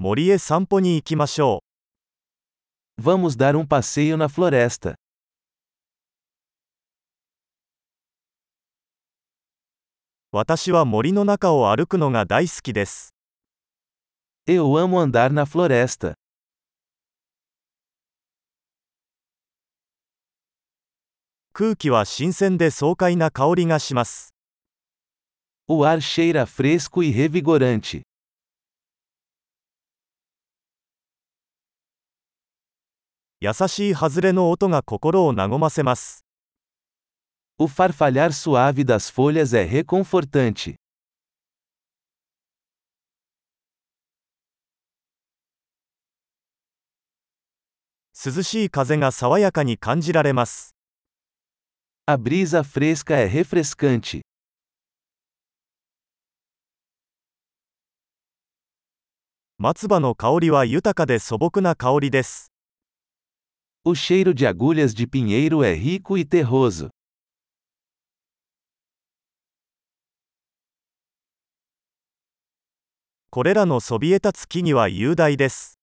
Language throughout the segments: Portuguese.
森へ散歩に行きましょ Vamos dar um passeio na floresta. う。私は森の中を歩くのが大好きです。 Eu amo andar na floresta. 空気は新鮮で爽快な香りがします。 O ar cheira fresco e revigorante. 優しい外れの音が心を和ませます。O farfalhar suave das folhas é reconfortante. 涼しい風が爽やかに感じられます。A brisa fresca é refrescante. 松葉の香りは豊かで素朴な香りです。O cheiro de agulhas de pinheiro é rico e terroso. これらのそびえ立つ木々は雄大です。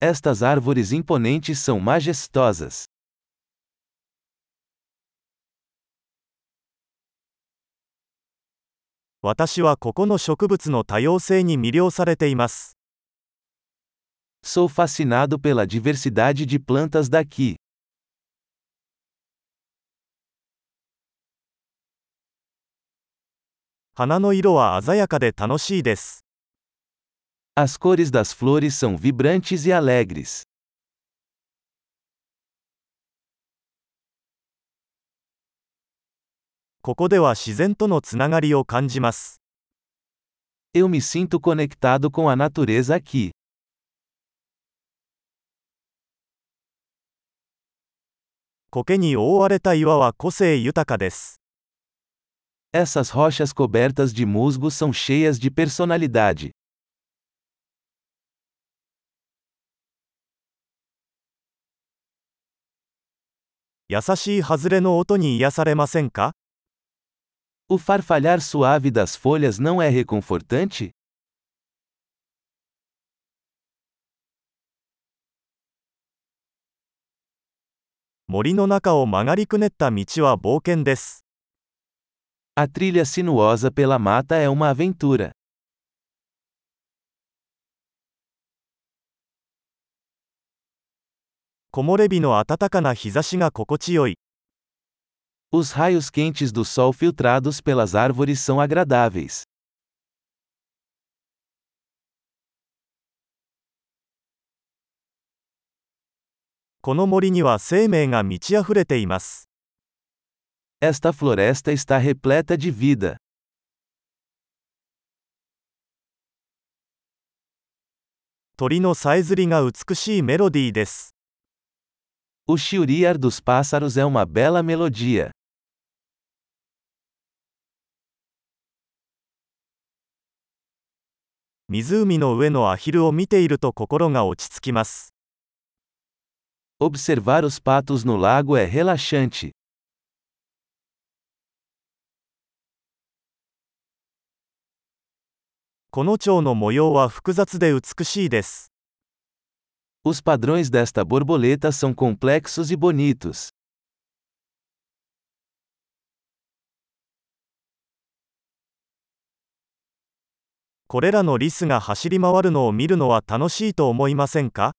Estas árvores imponentes são majestosas. 私はここの植物の多様性に魅了されています。Sou fascinado pela diversidade de plantas daqui. As cores das flores são vibrantes e alegres. Eu me sinto conectado com a natureza aqui. 苔に覆われた岩は個性豊かです。 Essas rochas cobertas de musgo são cheias de personalidade. 優しい外れの音に癒されませんか O farfalhar suave das folhas não é reconfortante? 森の中を曲がりくねった道は冒険です。 A trilha sinuosa pela mata é uma aventura. 木漏れ日の暖かな日差しが心地よい。 Os raios quentes do sol filtrados pelas árvores são agradáveis. この森には生命が満ち溢れています。Esta floresta está repleta de vida. 鳥のさえずりが美しいメロディーです。O chiliar dos pássaros é uma bela melodia. 湖の上のアヒルを見ていると心が落ち着きます。Observar os patos no lago é relaxante. この蝶の模様は複雑で美しいです。Os padrões desta borboleta são complexos e bonitos. これらのリスが走り回るのを見るのは楽しいと思いませんか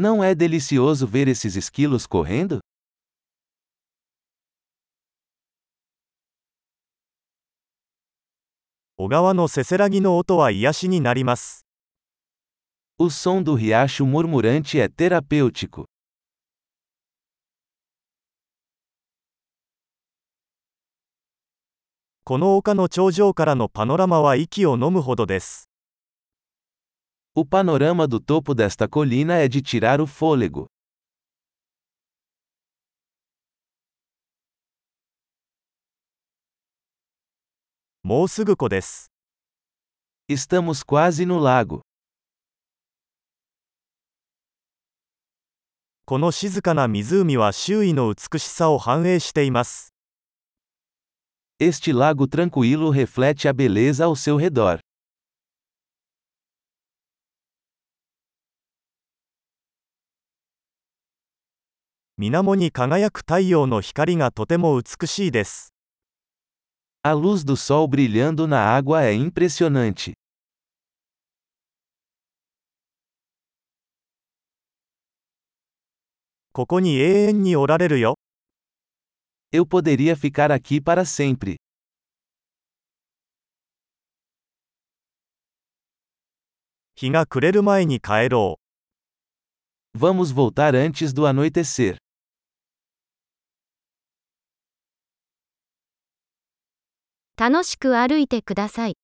Não é delicioso ver esses esquilos correndo? 小川のせせらぎの音は癒しになります。O som do riacho murmurante é terapêutico. この丘の頂上からのパノラマは息を飲むほどです。O panorama do topo desta colina é de tirar o fôlego. もうすぐ湖です。 Estamos quase no lago. この静かな湖は周囲の美しさを反映しています。 Este lago tranquilo reflete a beleza ao seu redor. 水面に輝く太陽の光がとても美しいです。 A luz do sol brilhando na água é impressionante. ここに永遠におられるよ。 Eu poderia ficar aqui para sempre. 日が暮れる前に帰ろう。 Vamos voltar antes do anoitecer. 楽しく歩いてください。